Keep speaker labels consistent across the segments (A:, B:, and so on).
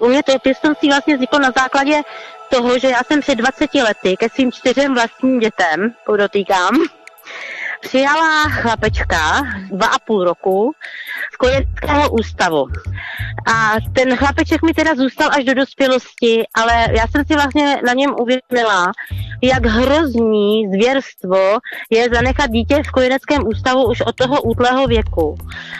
A: U mě to pěstonství vlastně vzniklo na základě toho, že já jsem před 20 lety ke svým čtyřem vlastním dětem, podotýkám, přijala chlapečka dva a půl roku z kojeckého ústavu. A ten chlapeček mi teda zůstal až do dospělosti, ale já jsem si vlastně na něm uvědomila, jak hrozný zvěrstvo je zanechat dítě v kojeneckém ústavu už od toho útlého věku.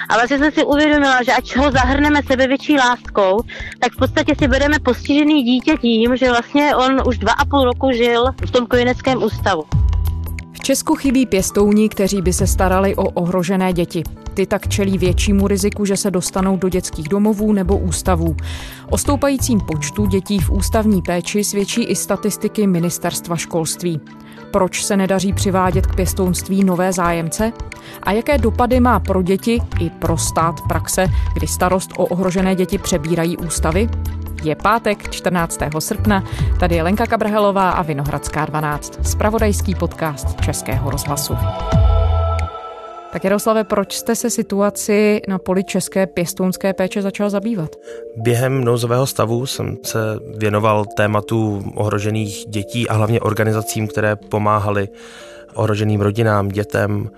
A: A vlastně jsem si uvědomila, že ať ho zahrneme sebevětší láskou, tak v podstatě si bereme postižený dítě tím, že vlastně on už dva a půl roku žil v tom kojeneckém ústavu.
B: Česku chybí pěstouni, kteří by se starali o ohrožené děti. Ty tak čelí většímu riziku, že se dostanou do dětských domovů nebo ústavů. O stoupajícím počtu dětí v ústavní péči svědčí i statistiky ministerstva školství. Proč se nedaří přivádět k pěstounství nové zájemce? A jaké dopady má pro děti i pro stát praxe, kdy starost o ohrožené děti přebírají ústavy? Je pátek 14. srpna, tady je Lenka Kabrhelová a Vinohradská 12, spravodajský podcast Českého rozhlasu. Tak Jaroslave, proč jste se situaci na poli české pěstounské péče začal zabývat?
C: Během nouzového stavu jsem se věnoval tématu ohrožených dětí a hlavně organizacím, které pomáhaly ohroženým rodinám, dětem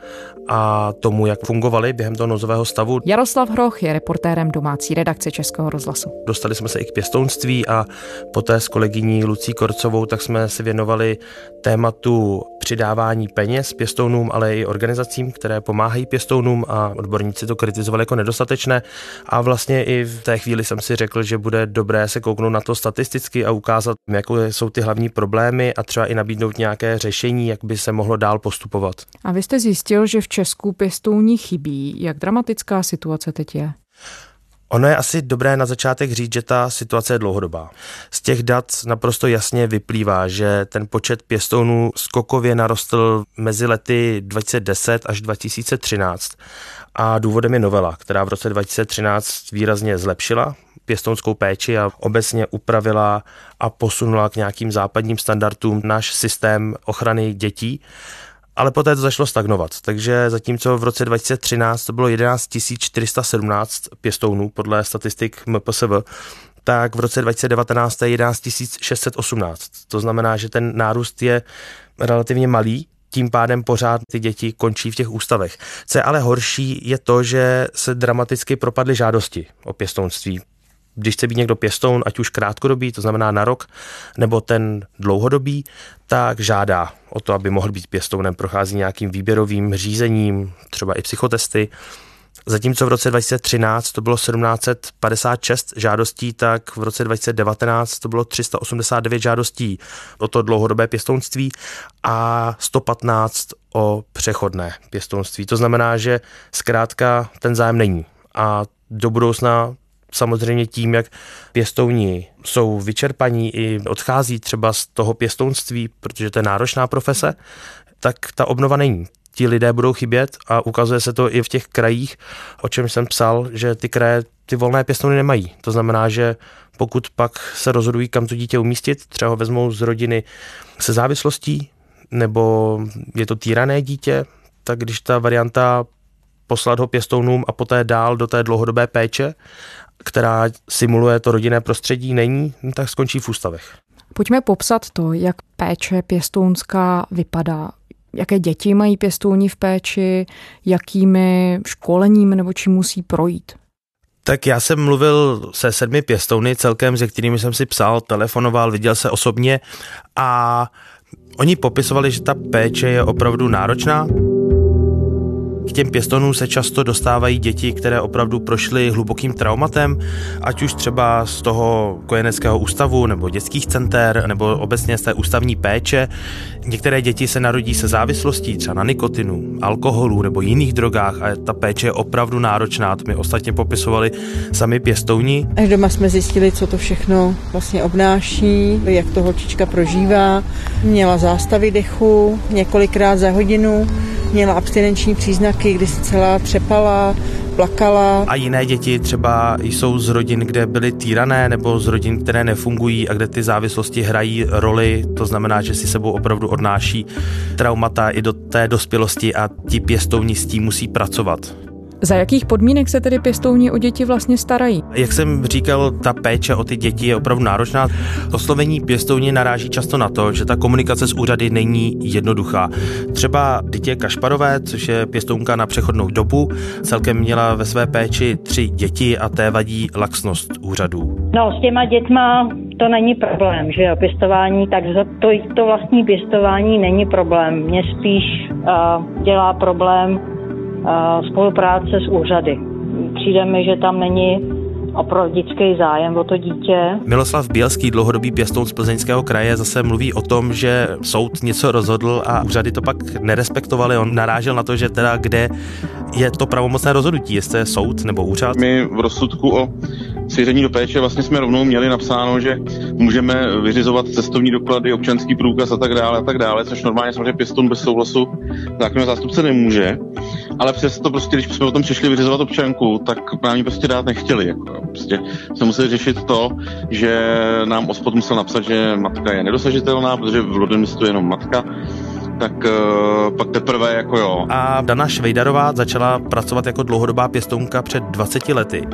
C: a tomu, jak fungovali během toho nouzového stavu.
B: Jaroslav Hroch je reportérem domácí redakce Českého rozhlasu.
C: Dostali jsme se i k pěstounství a poté s kolegyní Lucí Korcovou tak jsme se věnovali tématu přidávání peněz pěstounům, ale i organizacím, které pomáhají pěstounům a odborníci to kritizovali jako nedostatečné a vlastně i v té chvíli jsem si řekl, že bude dobré se kouknout na to statisticky a ukázat, jaké jsou ty hlavní problémy a třeba i nabídnout nějaké řešení, jak by se mohlo dál postupovat.
B: A vy jste zjistil, že v Česku pěstouni chybí. Jak dramatická situace teď je?
C: Ono je asi dobré na začátek říct, že ta situace je dlouhodobá. Z těch dat naprosto jasně vyplývá, že ten počet pěstounů skokově narostl mezi lety 2010 až 2013 a důvodem je novela, která v roce 2013 výrazně zlepšila pěstounskou péči a obecně upravila a posunula k nějakým západním standardům náš systém ochrany dětí ale poté to začalo stagnovat. Takže zatímco v roce 2013 to bylo 11 417 pěstounů podle statistik MPSV, tak v roce 2019 je 11 618. To znamená, že ten nárůst je relativně malý, tím pádem pořád ty děti končí v těch ústavech. Co je ale horší, je to, že se dramaticky propadly žádosti o pěstounství když chce být někdo pěstoun, ať už krátkodobý, to znamená na rok, nebo ten dlouhodobý, tak žádá o to, aby mohl být pěstounem, prochází nějakým výběrovým řízením, třeba i psychotesty. Zatímco v roce 2013 to bylo 1756 žádostí, tak v roce 2019 to bylo 389 žádostí o to dlouhodobé pěstounství a 115 o přechodné pěstounství. To znamená, že zkrátka ten zájem není. A do budoucna samozřejmě tím, jak pěstouni jsou vyčerpaní i odchází třeba z toho pěstounství, protože to je náročná profese, tak ta obnova není. Ti lidé budou chybět a ukazuje se to i v těch krajích, o čem jsem psal, že ty kraje ty volné pěstouny nemají. To znamená, že pokud pak se rozhodují, kam to dítě umístit, třeba ho vezmou z rodiny se závislostí, nebo je to týrané dítě, tak když ta varianta poslat ho pěstounům a poté dál do té dlouhodobé péče která simuluje to rodinné prostředí, není, no tak skončí v ústavech.
B: Pojďme popsat to, jak péče pěstounská vypadá. Jaké děti mají pěstouni v péči, jakými školením nebo čím musí projít?
C: Tak já jsem mluvil se sedmi pěstouny celkem, se kterými jsem si psal, telefonoval, viděl se osobně a oni popisovali, že ta péče je opravdu náročná, k těm pěstonům se často dostávají děti, které opravdu prošly hlubokým traumatem, ať už třeba z toho kojeneckého ústavu nebo dětských center, nebo obecně z té ústavní péče. Některé děti se narodí se závislostí třeba na nikotinu, alkoholu nebo jiných drogách a ta péče je opravdu náročná. To mi ostatně popisovali sami pěstouni.
D: Až doma jsme zjistili, co to všechno vlastně obnáší, jak to holčička prožívá. Měla zástavy dechu několikrát za hodinu, měla abstinenční příznaky, kdy se celá třepala, plakala.
C: A jiné děti třeba jsou z rodin, kde byly týrané, nebo z rodin, které nefungují a kde ty závislosti hrají roli. To znamená, že si sebou opravdu odnáší traumata i do té dospělosti a ti pěstouni s tím musí pracovat.
B: Za jakých podmínek se tedy pěstouni o děti vlastně starají?
C: Jak jsem říkal, ta péče o ty děti je opravdu náročná. Oslovení pěstouni naráží často na to, že ta komunikace s úřady není jednoduchá. Třeba dítě Kašparové, což je pěstounka na přechodnou dobu, celkem měla ve své péči tři děti a té vadí laxnost úřadů.
E: No, s těma dětma to není problém, že jo, pěstování, tak to, to vlastní pěstování není problém. Mně spíš uh, dělá problém spolupráce s úřady. Přijde mi, že tam není opravdický zájem o to dítě.
C: Miloslav Bělský, dlouhodobý pěstoun z Plzeňského kraje, zase mluví o tom, že soud něco rozhodl a úřady to pak nerespektovali. On narážel na to, že teda kde je to pravomocné rozhodnutí, jestli je soud nebo úřad.
F: My v rozsudku o svěření do péče vlastně jsme rovnou měli napsáno, že můžeme vyřizovat cestovní doklady, občanský průkaz a tak dále a tak dále, což normálně samozřejmě pěstoun bez souhlasu zákonného zástupce nemůže. Ale přesto prostě, když jsme o tom přišli vyřizovat občanku, tak právě prostě dát nechtěli. Jako, prostě jsme museli řešit to, že nám ospod musel napsat, že matka je nedosažitelná, protože v městu je jenom matka tak uh, pak teprve jako jo.
C: A Dana Švejdarová začala pracovat jako dlouhodobá pěstounka před 20 lety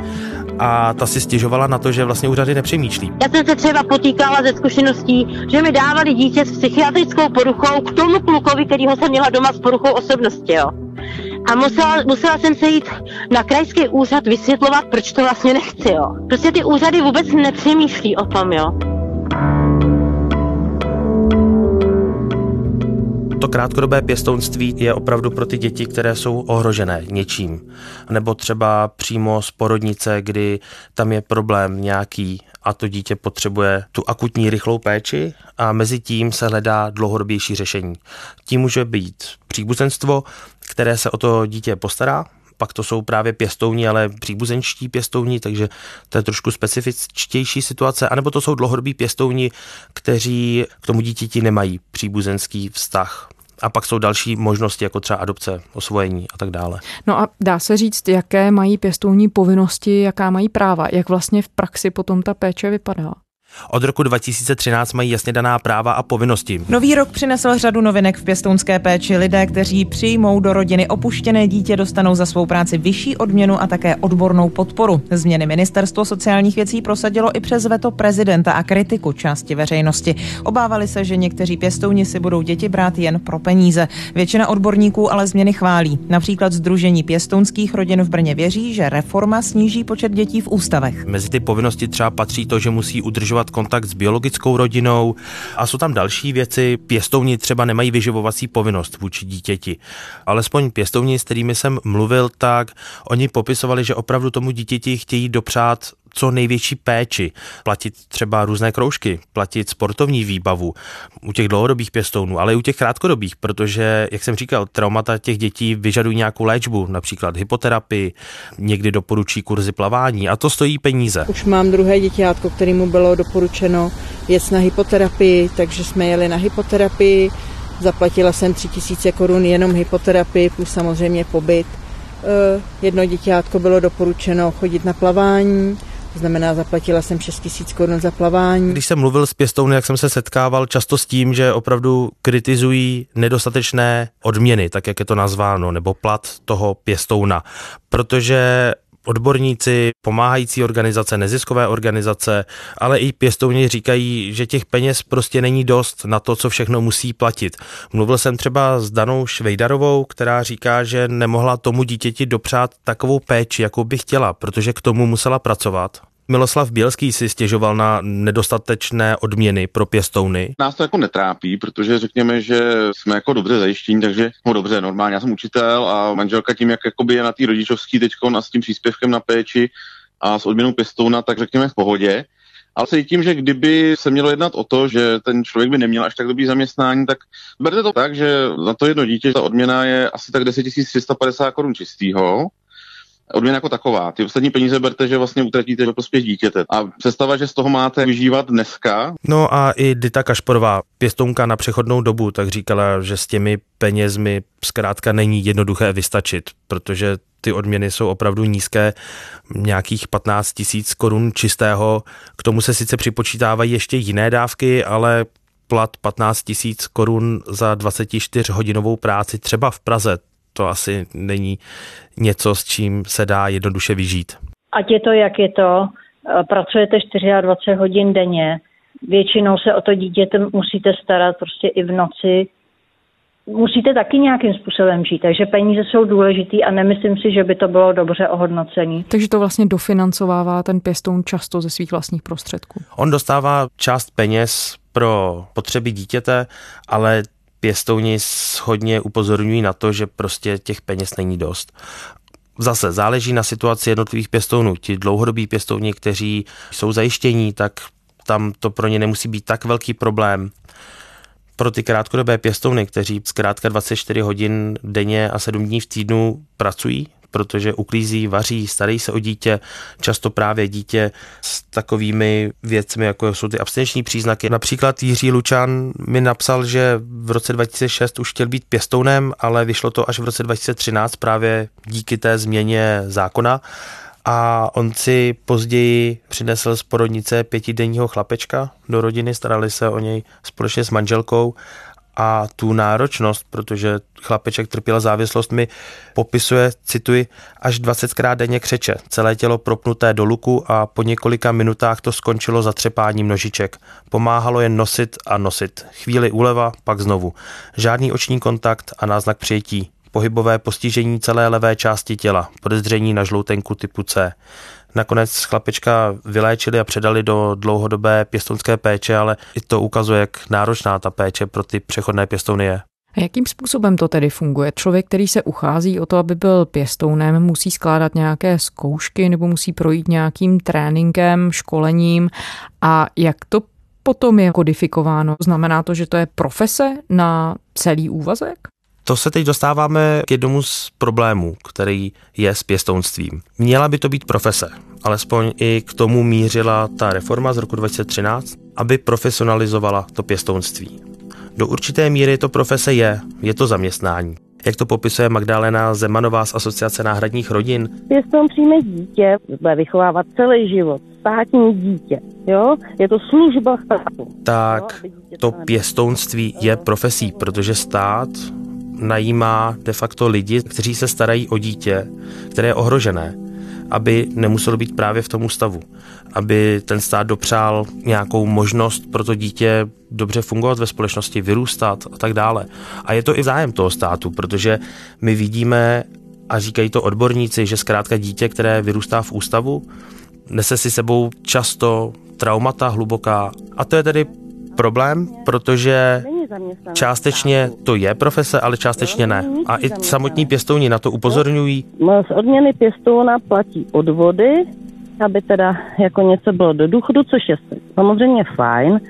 C: a ta si stěžovala na to, že vlastně úřady nepřemýšlí.
A: Já jsem se třeba potýkala ze zkušeností, že mi dávali dítě s psychiatrickou poruchou k tomu klukovi, kterýho jsem měla doma s poruchou osobnosti, jo. A musela, musela jsem se jít na krajský úřad vysvětlovat, proč to vlastně nechci, jo. Prostě ty úřady vůbec nepřemýšlí o tom, jo.
C: To krátkodobé pěstounství je opravdu pro ty děti, které jsou ohrožené něčím. Nebo třeba přímo z porodnice, kdy tam je problém nějaký a to dítě potřebuje tu akutní rychlou péči a mezi tím se hledá dlouhodobější řešení. Tím může být příbuzenstvo, které se o to dítě postará, pak to jsou právě pěstouni, ale příbuzenčtí pěstouni, takže to je trošku specifičtější situace, anebo to jsou dlouhodobí pěstouni, kteří k tomu dítěti nemají příbuzenský vztah. A pak jsou další možnosti, jako třeba adopce, osvojení a tak dále.
B: No a dá se říct, jaké mají pěstouni povinnosti, jaká mají práva, jak vlastně v praxi potom ta péče vypadá?
C: Od roku 2013 mají jasně daná práva a povinnosti.
G: Nový rok přinesl řadu novinek v pěstounské péči. Lidé, kteří přijmou do rodiny opuštěné dítě, dostanou za svou práci vyšší odměnu a také odbornou podporu. Změny ministerstvo sociálních věcí prosadilo i přes veto prezidenta a kritiku části veřejnosti. Obávali se, že někteří pěstouni si budou děti brát jen pro peníze. Většina odborníků ale změny chválí. Například Združení pěstounských rodin v Brně věří, že reforma sníží počet dětí v ústavech.
C: Mezi ty povinnosti třeba patří to, že musí udržovat udržovat kontakt s biologickou rodinou a jsou tam další věci. Pěstouni třeba nemají vyživovací povinnost vůči dítěti. Alespoň pěstouni, s kterými jsem mluvil, tak oni popisovali, že opravdu tomu dítěti chtějí dopřát co největší péči, platit třeba různé kroužky, platit sportovní výbavu u těch dlouhodobých pěstounů, ale i u těch krátkodobých, protože, jak jsem říkal, traumata těch dětí vyžadují nějakou léčbu, například hypoterapii, někdy doporučí kurzy plavání a to stojí peníze.
D: Už mám druhé děťátko, kterému bylo doporučeno jet na hypoterapii, takže jsme jeli na hypoterapii, zaplatila jsem 3000 korun jenom hypoterapii, plus samozřejmě pobyt. Eh, jedno děťátko bylo doporučeno chodit na plavání, to znamená, zaplatila jsem 6 tisíc korun za plavání.
C: Když jsem mluvil s pěstouny, jak jsem se setkával často s tím, že opravdu kritizují nedostatečné odměny, tak jak je to nazváno, nebo plat toho pěstouna. Protože odborníci, pomáhající organizace, neziskové organizace, ale i pěstouni říkají, že těch peněz prostě není dost na to, co všechno musí platit. Mluvil jsem třeba s Danou Švejdarovou, která říká, že nemohla tomu dítěti dopřát takovou péči, jakou by chtěla, protože k tomu musela pracovat. Miloslav Bělský si stěžoval na nedostatečné odměny pro pěstouny.
F: Nás to jako netrápí, protože řekněme, že jsme jako dobře zajištění, takže no dobře, normálně já jsem učitel a manželka tím, jak jakoby je na té rodičovský teď a s tím příspěvkem na péči a s odměnou pěstouna, tak řekněme v pohodě. Ale se tím, že kdyby se mělo jednat o to, že ten člověk by neměl až tak dobrý zaměstnání, tak berte to tak, že za to jedno dítě ta odměna je asi tak 10 350 korun čistýho odměna jako taková. Ty ostatní peníze berte, že vlastně utratíte do prospěch dítěte. A představa, že z toho máte vyžívat dneska.
C: No a i Dita Kašporová, pěstounka na přechodnou dobu, tak říkala, že s těmi penězmi zkrátka není jednoduché vystačit, protože ty odměny jsou opravdu nízké, nějakých 15 tisíc korun čistého. K tomu se sice připočítávají ještě jiné dávky, ale plat 15 tisíc korun za 24 hodinovou práci třeba v Praze, to asi není něco, s čím se dá jednoduše vyžít.
E: Ať je to, jak je to, eh, pracujete 24 hodin denně, většinou se o to dítě musíte starat prostě i v noci, musíte taky nějakým způsobem žít, takže peníze jsou důležitý a nemyslím si, že by to bylo dobře ohodnocený.
B: Takže to vlastně dofinancovává ten pěstoun často ze svých vlastních prostředků.
C: On dostává část peněz pro potřeby dítěte, ale pěstouni hodně upozorňují na to, že prostě těch peněz není dost. Zase záleží na situaci jednotlivých pěstounů. Ti dlouhodobí pěstouni, kteří jsou zajištění, tak tam to pro ně nemusí být tak velký problém pro ty krátkodobé pěstouny, kteří zkrátka 24 hodin denně a 7 dní v týdnu pracují, protože uklízí, vaří, starají se o dítě, často právě dítě s takovými věcmi, jako jsou ty abstinenční příznaky. Například Jiří Lučan mi napsal, že v roce 2006 už chtěl být pěstounem, ale vyšlo to až v roce 2013 právě díky té změně zákona a on si později přinesl z porodnice pětidenního chlapečka do rodiny, starali se o něj společně s manželkou a tu náročnost, protože chlapeček trpěl závislost, mi popisuje, cituji, až 20krát denně křeče, celé tělo propnuté do luku a po několika minutách to skončilo zatřepáním nožiček. Pomáhalo jen nosit a nosit. Chvíli úleva, pak znovu. Žádný oční kontakt a náznak přijetí pohybové postižení celé levé části těla, podezření na žloutenku typu C. Nakonec chlapečka vyléčili a předali do dlouhodobé pěstonské péče, ale i to ukazuje, jak náročná ta péče pro ty přechodné pěstouny je.
B: A jakým způsobem to tedy funguje? Člověk, který se uchází o to, aby byl pěstounem, musí skládat nějaké zkoušky nebo musí projít nějakým tréninkem, školením a jak to potom je kodifikováno? Znamená to, že to je profese na celý úvazek?
C: To se teď dostáváme k jednomu z problémů, který je s pěstounstvím. Měla by to být profese, alespoň i k tomu mířila ta reforma z roku 2013, aby profesionalizovala to pěstounství. Do určité míry to profese je, je to zaměstnání. Jak to popisuje Magdalena Zemanová z Asociace náhradních rodin?
H: Pěstoun přijme dítě, bude vychovávat celý život, státní dítě, jo? Je to služba státu.
C: Tak to pěstounství je profesí, protože stát najímá de facto lidi, kteří se starají o dítě, které je ohrožené, aby nemuselo být právě v tom ústavu, aby ten stát dopřál nějakou možnost pro to dítě dobře fungovat ve společnosti, vyrůstat a tak dále. A je to i zájem toho státu, protože my vidíme, a říkají to odborníci, že zkrátka dítě, které vyrůstá v ústavu, nese si sebou často traumata hluboká. A to je tedy problém, protože částečně to je profese, ale částečně ne. A i samotní pěstouni na to upozorňují.
H: Z odměny pěstouna platí odvody, aby teda jako něco bylo do důchodu, což je samozřejmě fajn.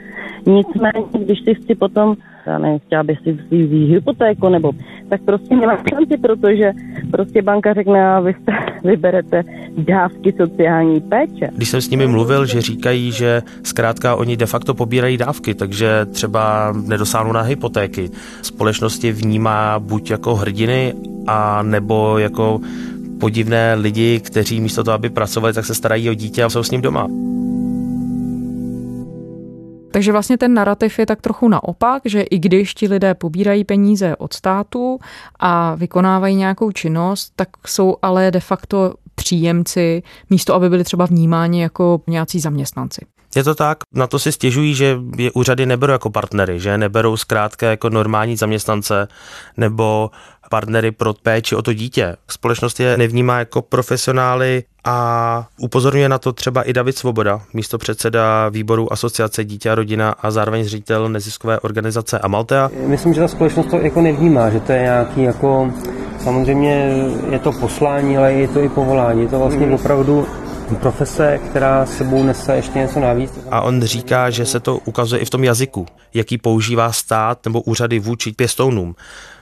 H: Nicméně, když si chci potom já nevím, chtěla bych si vzít hypotéku, nebo tak prostě nemám šanci, protože prostě banka řekne, a vy jste, vyberete dávky sociální péče.
C: Když jsem s nimi mluvil, že říkají, že zkrátka oni de facto pobírají dávky, takže třeba nedosáhnou na hypotéky. Společnosti vnímá buď jako hrdiny, a nebo jako podivné lidi, kteří místo toho, aby pracovali, tak se starají o dítě a jsou s ním doma.
B: Takže vlastně ten narrativ je tak trochu naopak, že i když ti lidé pobírají peníze od státu a vykonávají nějakou činnost, tak jsou ale de facto příjemci, místo aby byli třeba vnímáni jako nějací zaměstnanci.
C: Je to tak, na to si stěžují, že je úřady neberou jako partnery, že neberou zkrátka jako normální zaměstnance nebo partnery pro péči o to dítě. Společnost je nevnímá jako profesionály a upozorňuje na to třeba i David Svoboda, místo předseda výboru Asociace Dítě a rodina a zároveň ředitel neziskové organizace Amaltea.
I: Myslím, že ta společnost to jako nevnímá, že to je nějaký jako Samozřejmě je to poslání, ale je to i povolání. Je to vlastně hmm. opravdu profese, která sebou nese ještě něco navíc.
C: A on říká, že se to ukazuje i v tom jazyku, jaký používá stát nebo úřady vůči pěstounům.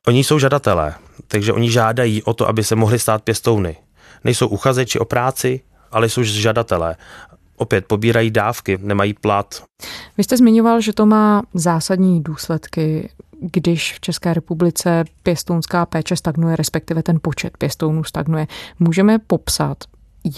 C: Oni jsou žadatelé, takže oni žádají o to, aby se mohli stát pěstouny. Nejsou uchazeči o práci, ale jsou žadatelé. Opět pobírají dávky, nemají plat.
B: Vy jste zmiňoval, že to má zásadní důsledky když v České republice pěstounská péče stagnuje, respektive ten počet pěstounů stagnuje. Můžeme popsat,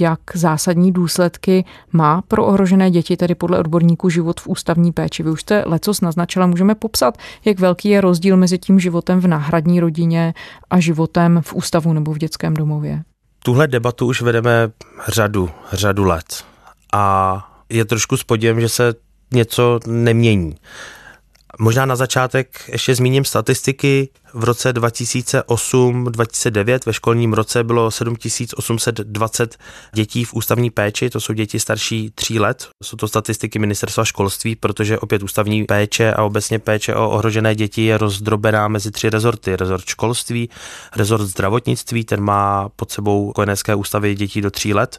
B: jak zásadní důsledky má pro ohrožené děti, tedy podle odborníků život v ústavní péči. Vy už jste lecos naznačila, můžeme popsat, jak velký je rozdíl mezi tím životem v náhradní rodině a životem v ústavu nebo v dětském domově.
C: Tuhle debatu už vedeme řadu, řadu let a je trošku s že se něco nemění. Možná na začátek ještě zmíním statistiky. V roce 2008-2009 ve školním roce bylo 7820 dětí v ústavní péči, to jsou děti starší 3 let. Jsou to statistiky ministerstva školství, protože opět ústavní péče a obecně péče o ohrožené děti je rozdrobená mezi tři rezorty. Rezort školství, rezort zdravotnictví, ten má pod sebou kojenecké ústavy dětí do 3 let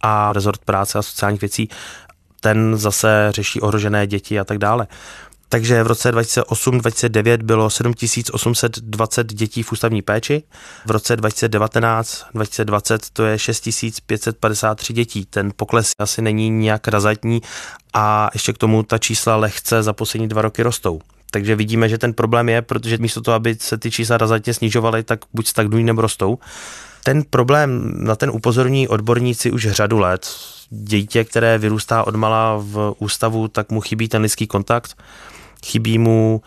C: a rezort práce a sociálních věcí ten zase řeší ohrožené děti a tak dále. Takže v roce 2008-2009 bylo 7820 dětí v ústavní péči, v roce 2019-2020 to je 6553 dětí. Ten pokles asi není nějak razatní a ještě k tomu ta čísla lehce za poslední dva roky rostou. Takže vidíme, že ten problém je, protože místo toho, aby se ty čísla razantně snižovaly, tak buď stagnují nebo rostou. Ten problém, na ten upozorní odborníci už řadu let. Dítě, které vyrůstá odmala v ústavu, tak mu chybí ten lidský kontakt chybí mu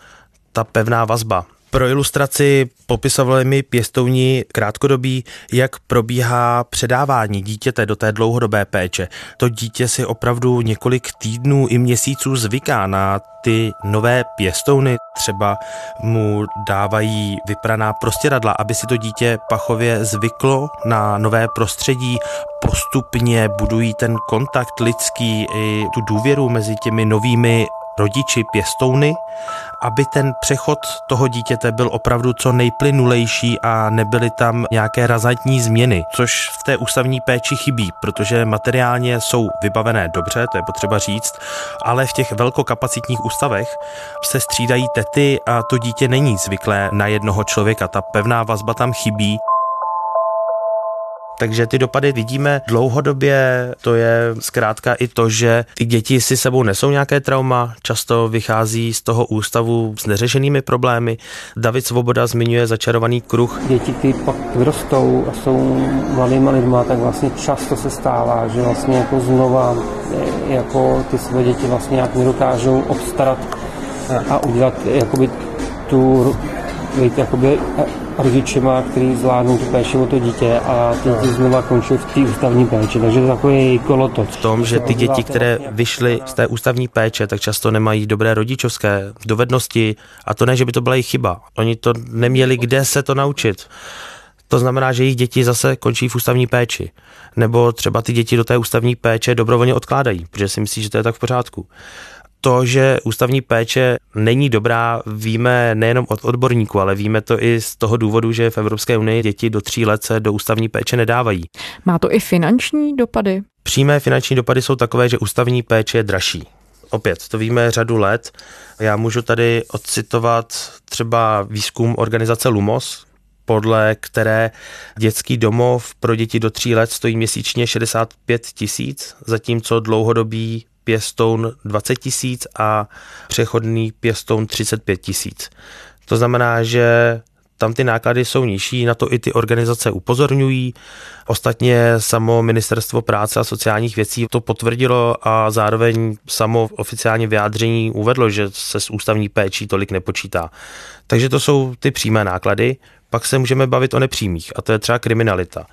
C: ta pevná vazba. Pro ilustraci popisovali mi pěstouni krátkodobí, jak probíhá předávání dítěte do té dlouhodobé péče. To dítě si opravdu několik týdnů i měsíců zvyká na ty nové pěstouny. Třeba mu dávají vypraná prostěradla, aby si to dítě pachově zvyklo na nové prostředí. Postupně budují ten kontakt lidský i tu důvěru mezi těmi novými rodiči pěstouny, aby ten přechod toho dítěte byl opravdu co nejplynulejší a nebyly tam nějaké razantní změny, což v té ústavní péči chybí, protože materiálně jsou vybavené dobře, to je potřeba říct, ale v těch velkokapacitních ústavech se střídají tety a to dítě není zvyklé na jednoho člověka, ta pevná vazba tam chybí. Takže ty dopady vidíme dlouhodobě, to je zkrátka i to, že ty děti si sebou nesou nějaké trauma, často vychází z toho ústavu s neřešenými problémy. David Svoboda zmiňuje začarovaný kruh.
I: Děti, ty pak vyrostou a jsou mladýma lidma, tak vlastně často se stává, že vlastně jako znova jako ty své děti vlastně nějak nedokážou obstarat a udělat jakoby tu jakoby rodičema, který zvládnou tu péči o to dítě a děti znova končí v té ústavní péči. Takže to je takový kolotoč.
C: V tom, že ty děti, které vyšly z té ústavní péče, tak často nemají dobré rodičovské dovednosti a to ne, že by to byla jejich chyba. Oni to neměli kde se to naučit. To znamená, že jejich děti zase končí v ústavní péči. Nebo třeba ty děti do té ústavní péče dobrovolně odkládají, protože si myslí, že to je tak v pořádku to, že ústavní péče není dobrá, víme nejenom od odborníků, ale víme to i z toho důvodu, že v Evropské unii děti do tří let se do ústavní péče nedávají.
B: Má to i finanční dopady?
C: Přímé finanční dopady jsou takové, že ústavní péče je dražší. Opět, to víme řadu let. Já můžu tady odcitovat třeba výzkum organizace Lumos, podle které dětský domov pro děti do tří let stojí měsíčně 65 tisíc, zatímco dlouhodobý pěstoun 20 tisíc a přechodný pěstoun 35 tisíc. To znamená, že tam ty náklady jsou nižší, na to i ty organizace upozorňují. Ostatně samo Ministerstvo práce a sociálních věcí to potvrdilo a zároveň samo oficiální vyjádření uvedlo, že se s ústavní péčí tolik nepočítá. Takže to jsou ty přímé náklady. Pak se můžeme bavit o nepřímých a to je třeba kriminalita.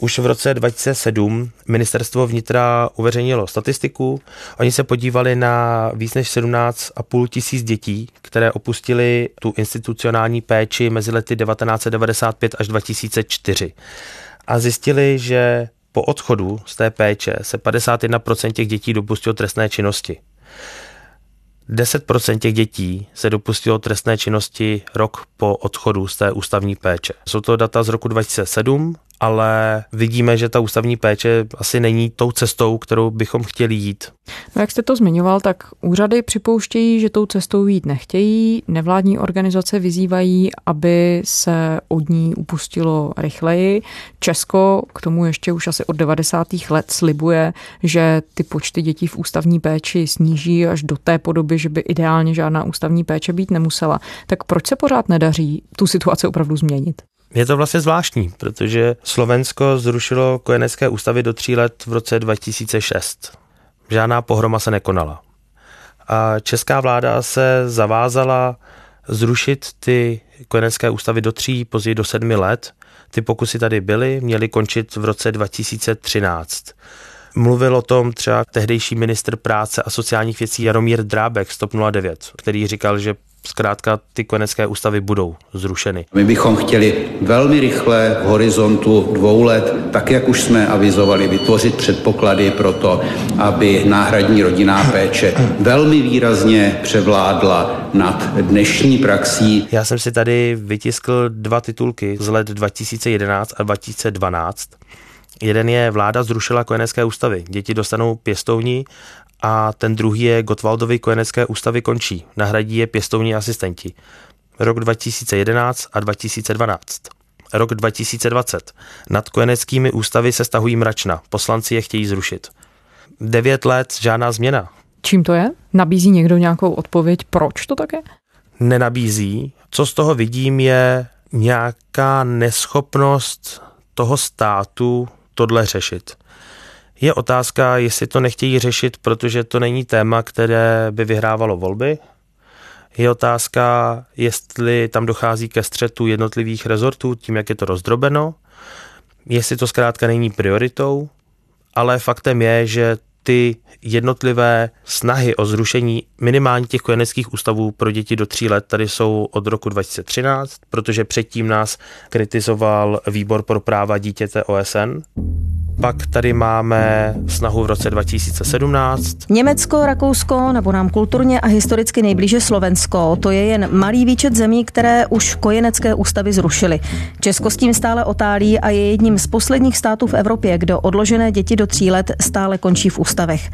C: Už v roce 2007 ministerstvo vnitra uveřejnilo statistiku. Oni se podívali na víc než 17,5 tisíc dětí, které opustili tu institucionální péči mezi lety 1995 až 2004. A zjistili, že po odchodu z té péče se 51% těch dětí dopustilo trestné činnosti. 10% těch dětí se dopustilo trestné činnosti rok po odchodu z té ústavní péče. Jsou to data z roku 2007 ale vidíme, že ta ústavní péče asi není tou cestou, kterou bychom chtěli jít.
B: No jak jste to zmiňoval, tak úřady připouštějí, že tou cestou jít nechtějí. Nevládní organizace vyzývají, aby se od ní upustilo rychleji. Česko k tomu ještě už asi od 90. let slibuje, že ty počty dětí v ústavní péči sníží až do té podoby, že by ideálně žádná ústavní péče být nemusela. Tak proč se pořád nedaří tu situaci opravdu změnit?
C: Je to vlastně zvláštní, protože Slovensko zrušilo kojenecké ústavy do tří let v roce 2006. Žádná pohroma se nekonala. A česká vláda se zavázala zrušit ty kojenecké ústavy do tří, později do sedmi let. Ty pokusy tady byly, měly končit v roce 2013. Mluvil o tom třeba tehdejší ministr práce a sociálních věcí Jaromír Drábek z TOP 09, který říkal, že zkrátka ty kojenecké ústavy budou zrušeny.
J: My bychom chtěli velmi rychle v horizontu dvou let, tak jak už jsme avizovali, vytvořit předpoklady pro to, aby náhradní rodinná péče velmi výrazně převládla nad dnešní praxí.
C: Já jsem si tady vytiskl dva titulky z let 2011 a 2012. Jeden je vláda zrušila kojenecké ústavy. Děti dostanou pěstouni a ten druhý je Gotwaldovy kojenecké ústavy končí. Nahradí je pěstouni asistenti. Rok 2011 a 2012. Rok 2020. Nad kojeneckými ústavy se stahují mračna. Poslanci je chtějí zrušit. Devět let, žádná změna.
B: Čím to je? Nabízí někdo nějakou odpověď, proč to také?
C: Nenabízí. Co z toho vidím je nějaká neschopnost toho státu tohle řešit. Je otázka, jestli to nechtějí řešit, protože to není téma, které by vyhrávalo volby. Je otázka, jestli tam dochází ke střetu jednotlivých rezortů tím, jak je to rozdrobeno, jestli to zkrátka není prioritou, ale faktem je, že ty jednotlivé snahy o zrušení minimálně těch kojeneckých ústavů pro děti do tří let tady jsou od roku 2013, protože předtím nás kritizoval výbor pro práva dítěte OSN. Pak tady máme snahu v roce 2017.
K: Německo, Rakousko nebo nám kulturně a historicky nejblíže Slovensko, to je jen malý výčet zemí, které už kojenecké ústavy zrušily. Česko s tím stále otálí a je jedním z posledních států v Evropě, kdo odložené děti do tří let stále končí v ústavech.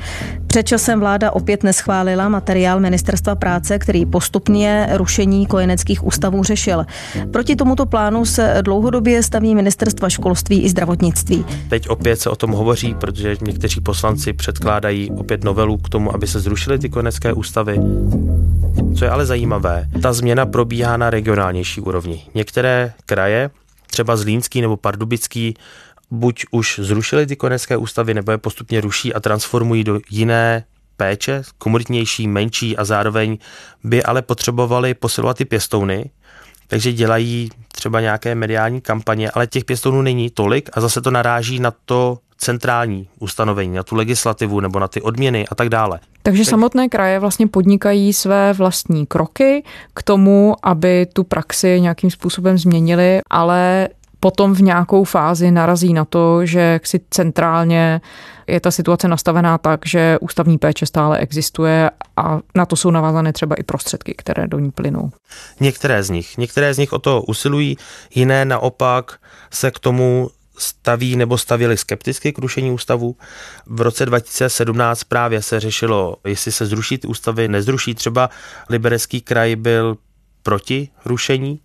K: Před časem vláda opět neschválila materiál Ministerstva práce, který postupně rušení kojeneckých ústavů řešil. Proti tomuto plánu se dlouhodobě staví ministerstva školství i zdravotnictví.
C: Teď opět opět se o tom hovoří, protože někteří poslanci předkládají opět novelu k tomu, aby se zrušily ty konecké ústavy. Co je ale zajímavé, ta změna probíhá na regionálnější úrovni. Některé kraje, třeba Zlínský nebo Pardubický, buď už zrušili ty konecké ústavy, nebo je postupně ruší a transformují do jiné péče, komunitnější, menší a zároveň by ale potřebovali posilovat ty pěstouny, takže dělají třeba nějaké mediální kampaně, ale těch pěstounů není tolik a zase to naráží na to centrální ustanovení, na tu legislativu nebo na ty odměny a tak dále.
B: Takže samotné kraje vlastně podnikají své vlastní kroky k tomu, aby tu praxi nějakým způsobem změnili, ale potom v nějakou fázi narazí na to, že si centrálně je ta situace nastavená tak, že ústavní péče stále existuje a na to jsou navázané třeba i prostředky, které do ní plynou.
C: Některé z nich. Některé z nich o to usilují, jiné naopak se k tomu staví nebo stavili skepticky k rušení ústavu. V roce 2017 právě se řešilo, jestli se zruší ty ústavy, nezruší. Třeba Liberecký kraj byl proti rušení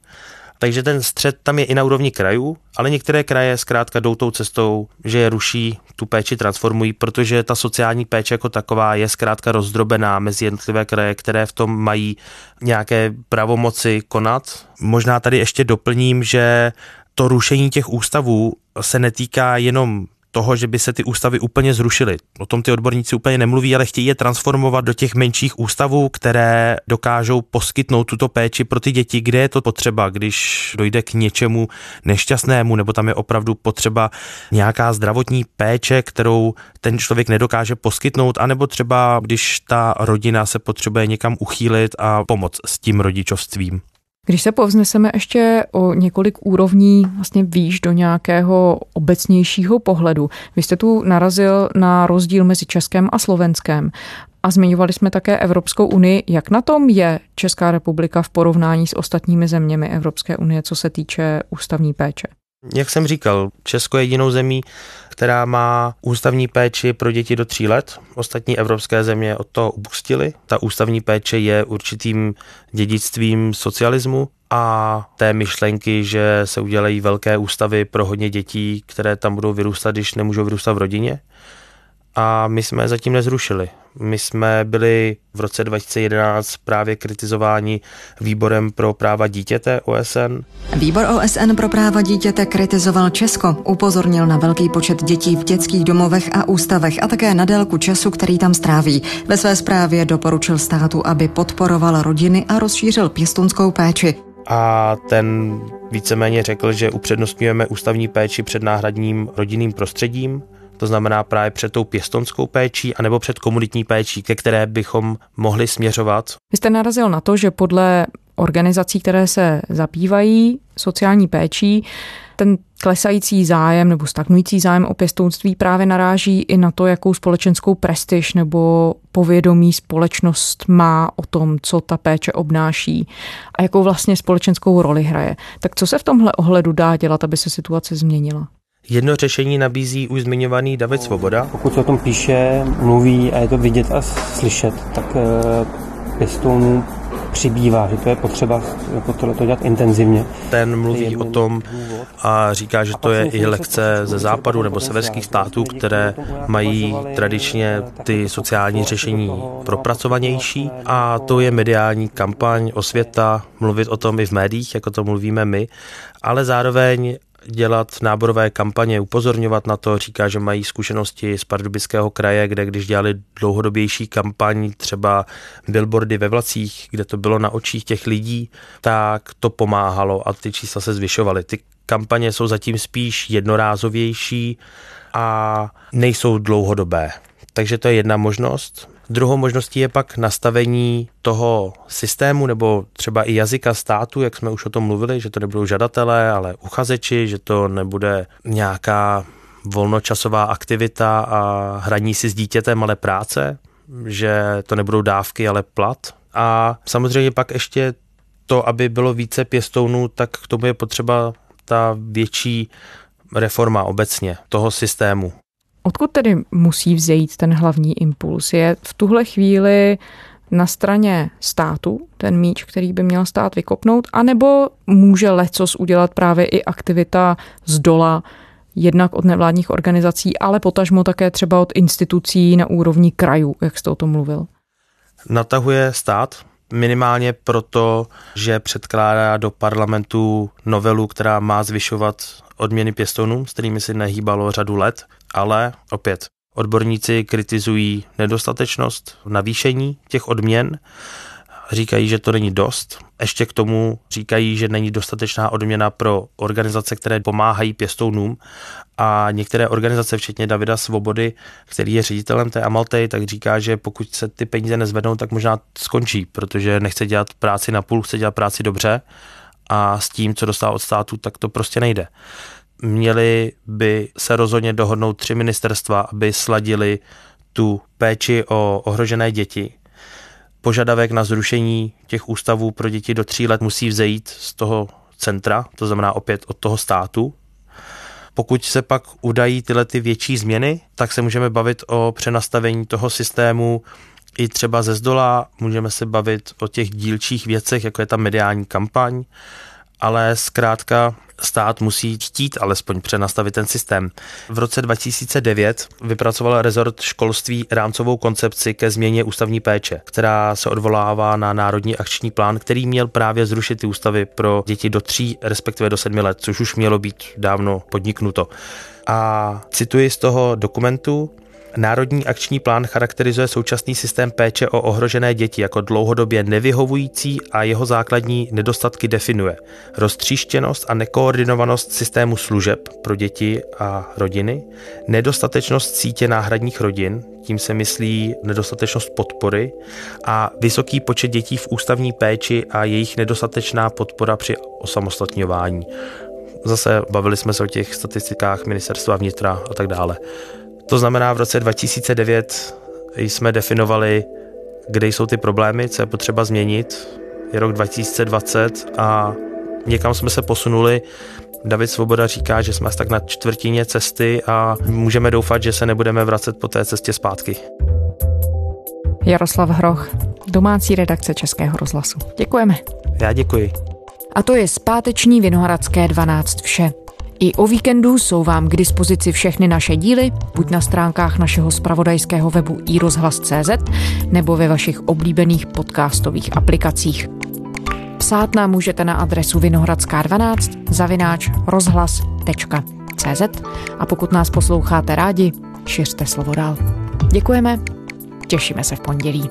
C: takže ten střed tam je i na úrovni krajů, ale některé kraje zkrátka jdou tou cestou, že je ruší, tu péči transformují, protože ta sociální péče jako taková je zkrátka rozdrobená mezi jednotlivé kraje, které v tom mají nějaké pravomoci konat. Možná tady ještě doplním, že to rušení těch ústavů se netýká jenom toho, že by se ty ústavy úplně zrušily. O tom ty odborníci úplně nemluví, ale chtějí je transformovat do těch menších ústavů, které dokážou poskytnout tuto péči pro ty děti, kde je to potřeba, když dojde k něčemu nešťastnému, nebo tam je opravdu potřeba nějaká zdravotní péče, kterou ten člověk nedokáže poskytnout, anebo třeba když ta rodina se potřebuje někam uchýlit a pomoct s tím rodičovstvím.
B: Když se povzneseme ještě o několik úrovní vlastně výš do nějakého obecnějšího pohledu, vy jste tu narazil na rozdíl mezi Českém a Slovenskem a zmiňovali jsme také Evropskou unii. Jak na tom je Česká republika v porovnání s ostatními zeměmi Evropské unie, co se týče ústavní péče?
C: Jak jsem říkal, Česko je jedinou zemí, která má ústavní péči pro děti do tří let. Ostatní evropské země od toho upustily. Ta ústavní péče je určitým dědictvím socialismu a té myšlenky, že se udělají velké ústavy pro hodně dětí, které tam budou vyrůstat, když nemůžou vyrůstat v rodině. A my jsme je zatím nezrušili. My jsme byli v roce 2011 právě kritizováni výborem pro práva dítěte OSN.
L: Výbor OSN pro práva dítěte kritizoval Česko, upozornil na velký počet dětí v dětských domovech a ústavech a také na délku času, který tam stráví. Ve své zprávě doporučil státu, aby podporoval rodiny a rozšířil pěstounskou péči.
C: A ten víceméně řekl, že upřednostňujeme ústavní péči před náhradním rodinným prostředím, to znamená právě před tou pěstonskou péčí anebo před komunitní péčí, ke které bychom mohli směřovat.
B: Vy jste narazil na to, že podle organizací, které se zabývají sociální péčí, ten klesající zájem nebo stagnující zájem o pěstounství právě naráží i na to, jakou společenskou prestiž nebo povědomí společnost má o tom, co ta péče obnáší a jakou vlastně společenskou roli hraje. Tak co se v tomhle ohledu dá dělat, aby se situace změnila?
C: Jedno řešení nabízí už zmiňovaný David Svoboda.
I: Pokud se o tom píše, mluví a je to vidět a slyšet, tak eh, pěstounů přibývá, že to je potřeba jako tohle to dělat intenzivně.
C: Ten mluví o tom a říká, že to je i lekce ze západu nebo severských států, které mají tradičně ty sociální řešení propracovanější. a to je mediální kampaň, osvěta, mluvit o tom i v médiích, jako to mluvíme my, ale zároveň dělat náborové kampaně, upozorňovat na to, říká, že mají zkušenosti z Pardubického kraje, kde když dělali dlouhodobější kampaň, třeba billboardy ve vlacích, kde to bylo na očích těch lidí, tak to pomáhalo a ty čísla se zvyšovaly. Ty kampaně jsou zatím spíš jednorázovější a nejsou dlouhodobé. Takže to je jedna možnost. Druhou možností je pak nastavení toho systému nebo třeba i jazyka státu, jak jsme už o tom mluvili, že to nebudou žadatelé, ale uchazeči, že to nebude nějaká volnočasová aktivita a hraní si s dítětem, ale práce, že to nebudou dávky, ale plat. A samozřejmě pak ještě to, aby bylo více pěstounů, tak k tomu je potřeba ta větší reforma obecně toho systému.
B: Odkud tedy musí vzejít ten hlavní impuls? Je v tuhle chvíli na straně státu ten míč, který by měl stát vykopnout, anebo může lecos udělat právě i aktivita z dola, jednak od nevládních organizací, ale potažmo také třeba od institucí na úrovni krajů, jak jste o tom mluvil?
C: Natahuje stát, minimálně proto, že předkládá do parlamentu novelu, která má zvyšovat odměny pěstounům, s kterými si nehýbalo řadu let ale opět odborníci kritizují nedostatečnost navýšení těch odměn, říkají, že to není dost. Ještě k tomu říkají, že není dostatečná odměna pro organizace, které pomáhají pěstounům a některé organizace, včetně Davida Svobody, který je ředitelem té Amaltej, tak říká, že pokud se ty peníze nezvednou, tak možná skončí, protože nechce dělat práci na půl, chce dělat práci dobře a s tím, co dostává od státu, tak to prostě nejde měli by se rozhodně dohodnout tři ministerstva, aby sladili tu péči o ohrožené děti. Požadavek na zrušení těch ústavů pro děti do tří let musí vzejít z toho centra, to znamená opět od toho státu. Pokud se pak udají tyhle ty větší změny, tak se můžeme bavit o přenastavení toho systému i třeba ze zdola, můžeme se bavit o těch dílčích věcech, jako je ta mediální kampaň, ale zkrátka stát musí chtít alespoň přenastavit ten systém. V roce 2009 vypracoval rezort školství rámcovou koncepci ke změně ústavní péče, která se odvolává na Národní akční plán, který měl právě zrušit ty ústavy pro děti do tří, respektive do sedmi let, což už mělo být dávno podniknuto. A cituji z toho dokumentu, Národní akční plán charakterizuje současný systém péče o ohrožené děti jako dlouhodobě nevyhovující a jeho základní nedostatky definuje. Roztříštěnost a nekoordinovanost systému služeb pro děti a rodiny, nedostatečnost sítě náhradních rodin, tím se myslí nedostatečnost podpory a vysoký počet dětí v ústavní péči a jejich nedostatečná podpora při osamostatňování. Zase bavili jsme se o těch statistikách ministerstva vnitra a tak dále. To znamená, v roce 2009 jsme definovali, kde jsou ty problémy, co je potřeba změnit. Je rok 2020 a někam jsme se posunuli. David Svoboda říká, že jsme tak na čtvrtině cesty a můžeme doufat, že se nebudeme vracet po té cestě zpátky.
B: Jaroslav Hroch, domácí redakce Českého rozhlasu. Děkujeme.
C: Já děkuji.
B: A to je zpáteční Vinohradské 12 vše. I o víkendu jsou vám k dispozici všechny naše díly, buď na stránkách našeho spravodajského webu iRozhlas.cz nebo ve vašich oblíbených podcastových aplikacích. Psát nám můžete na adresu vinohradská 12 zavináč rozhlas.cz a pokud nás posloucháte rádi, šiřte slovo dál. Děkujeme, těšíme se v pondělí.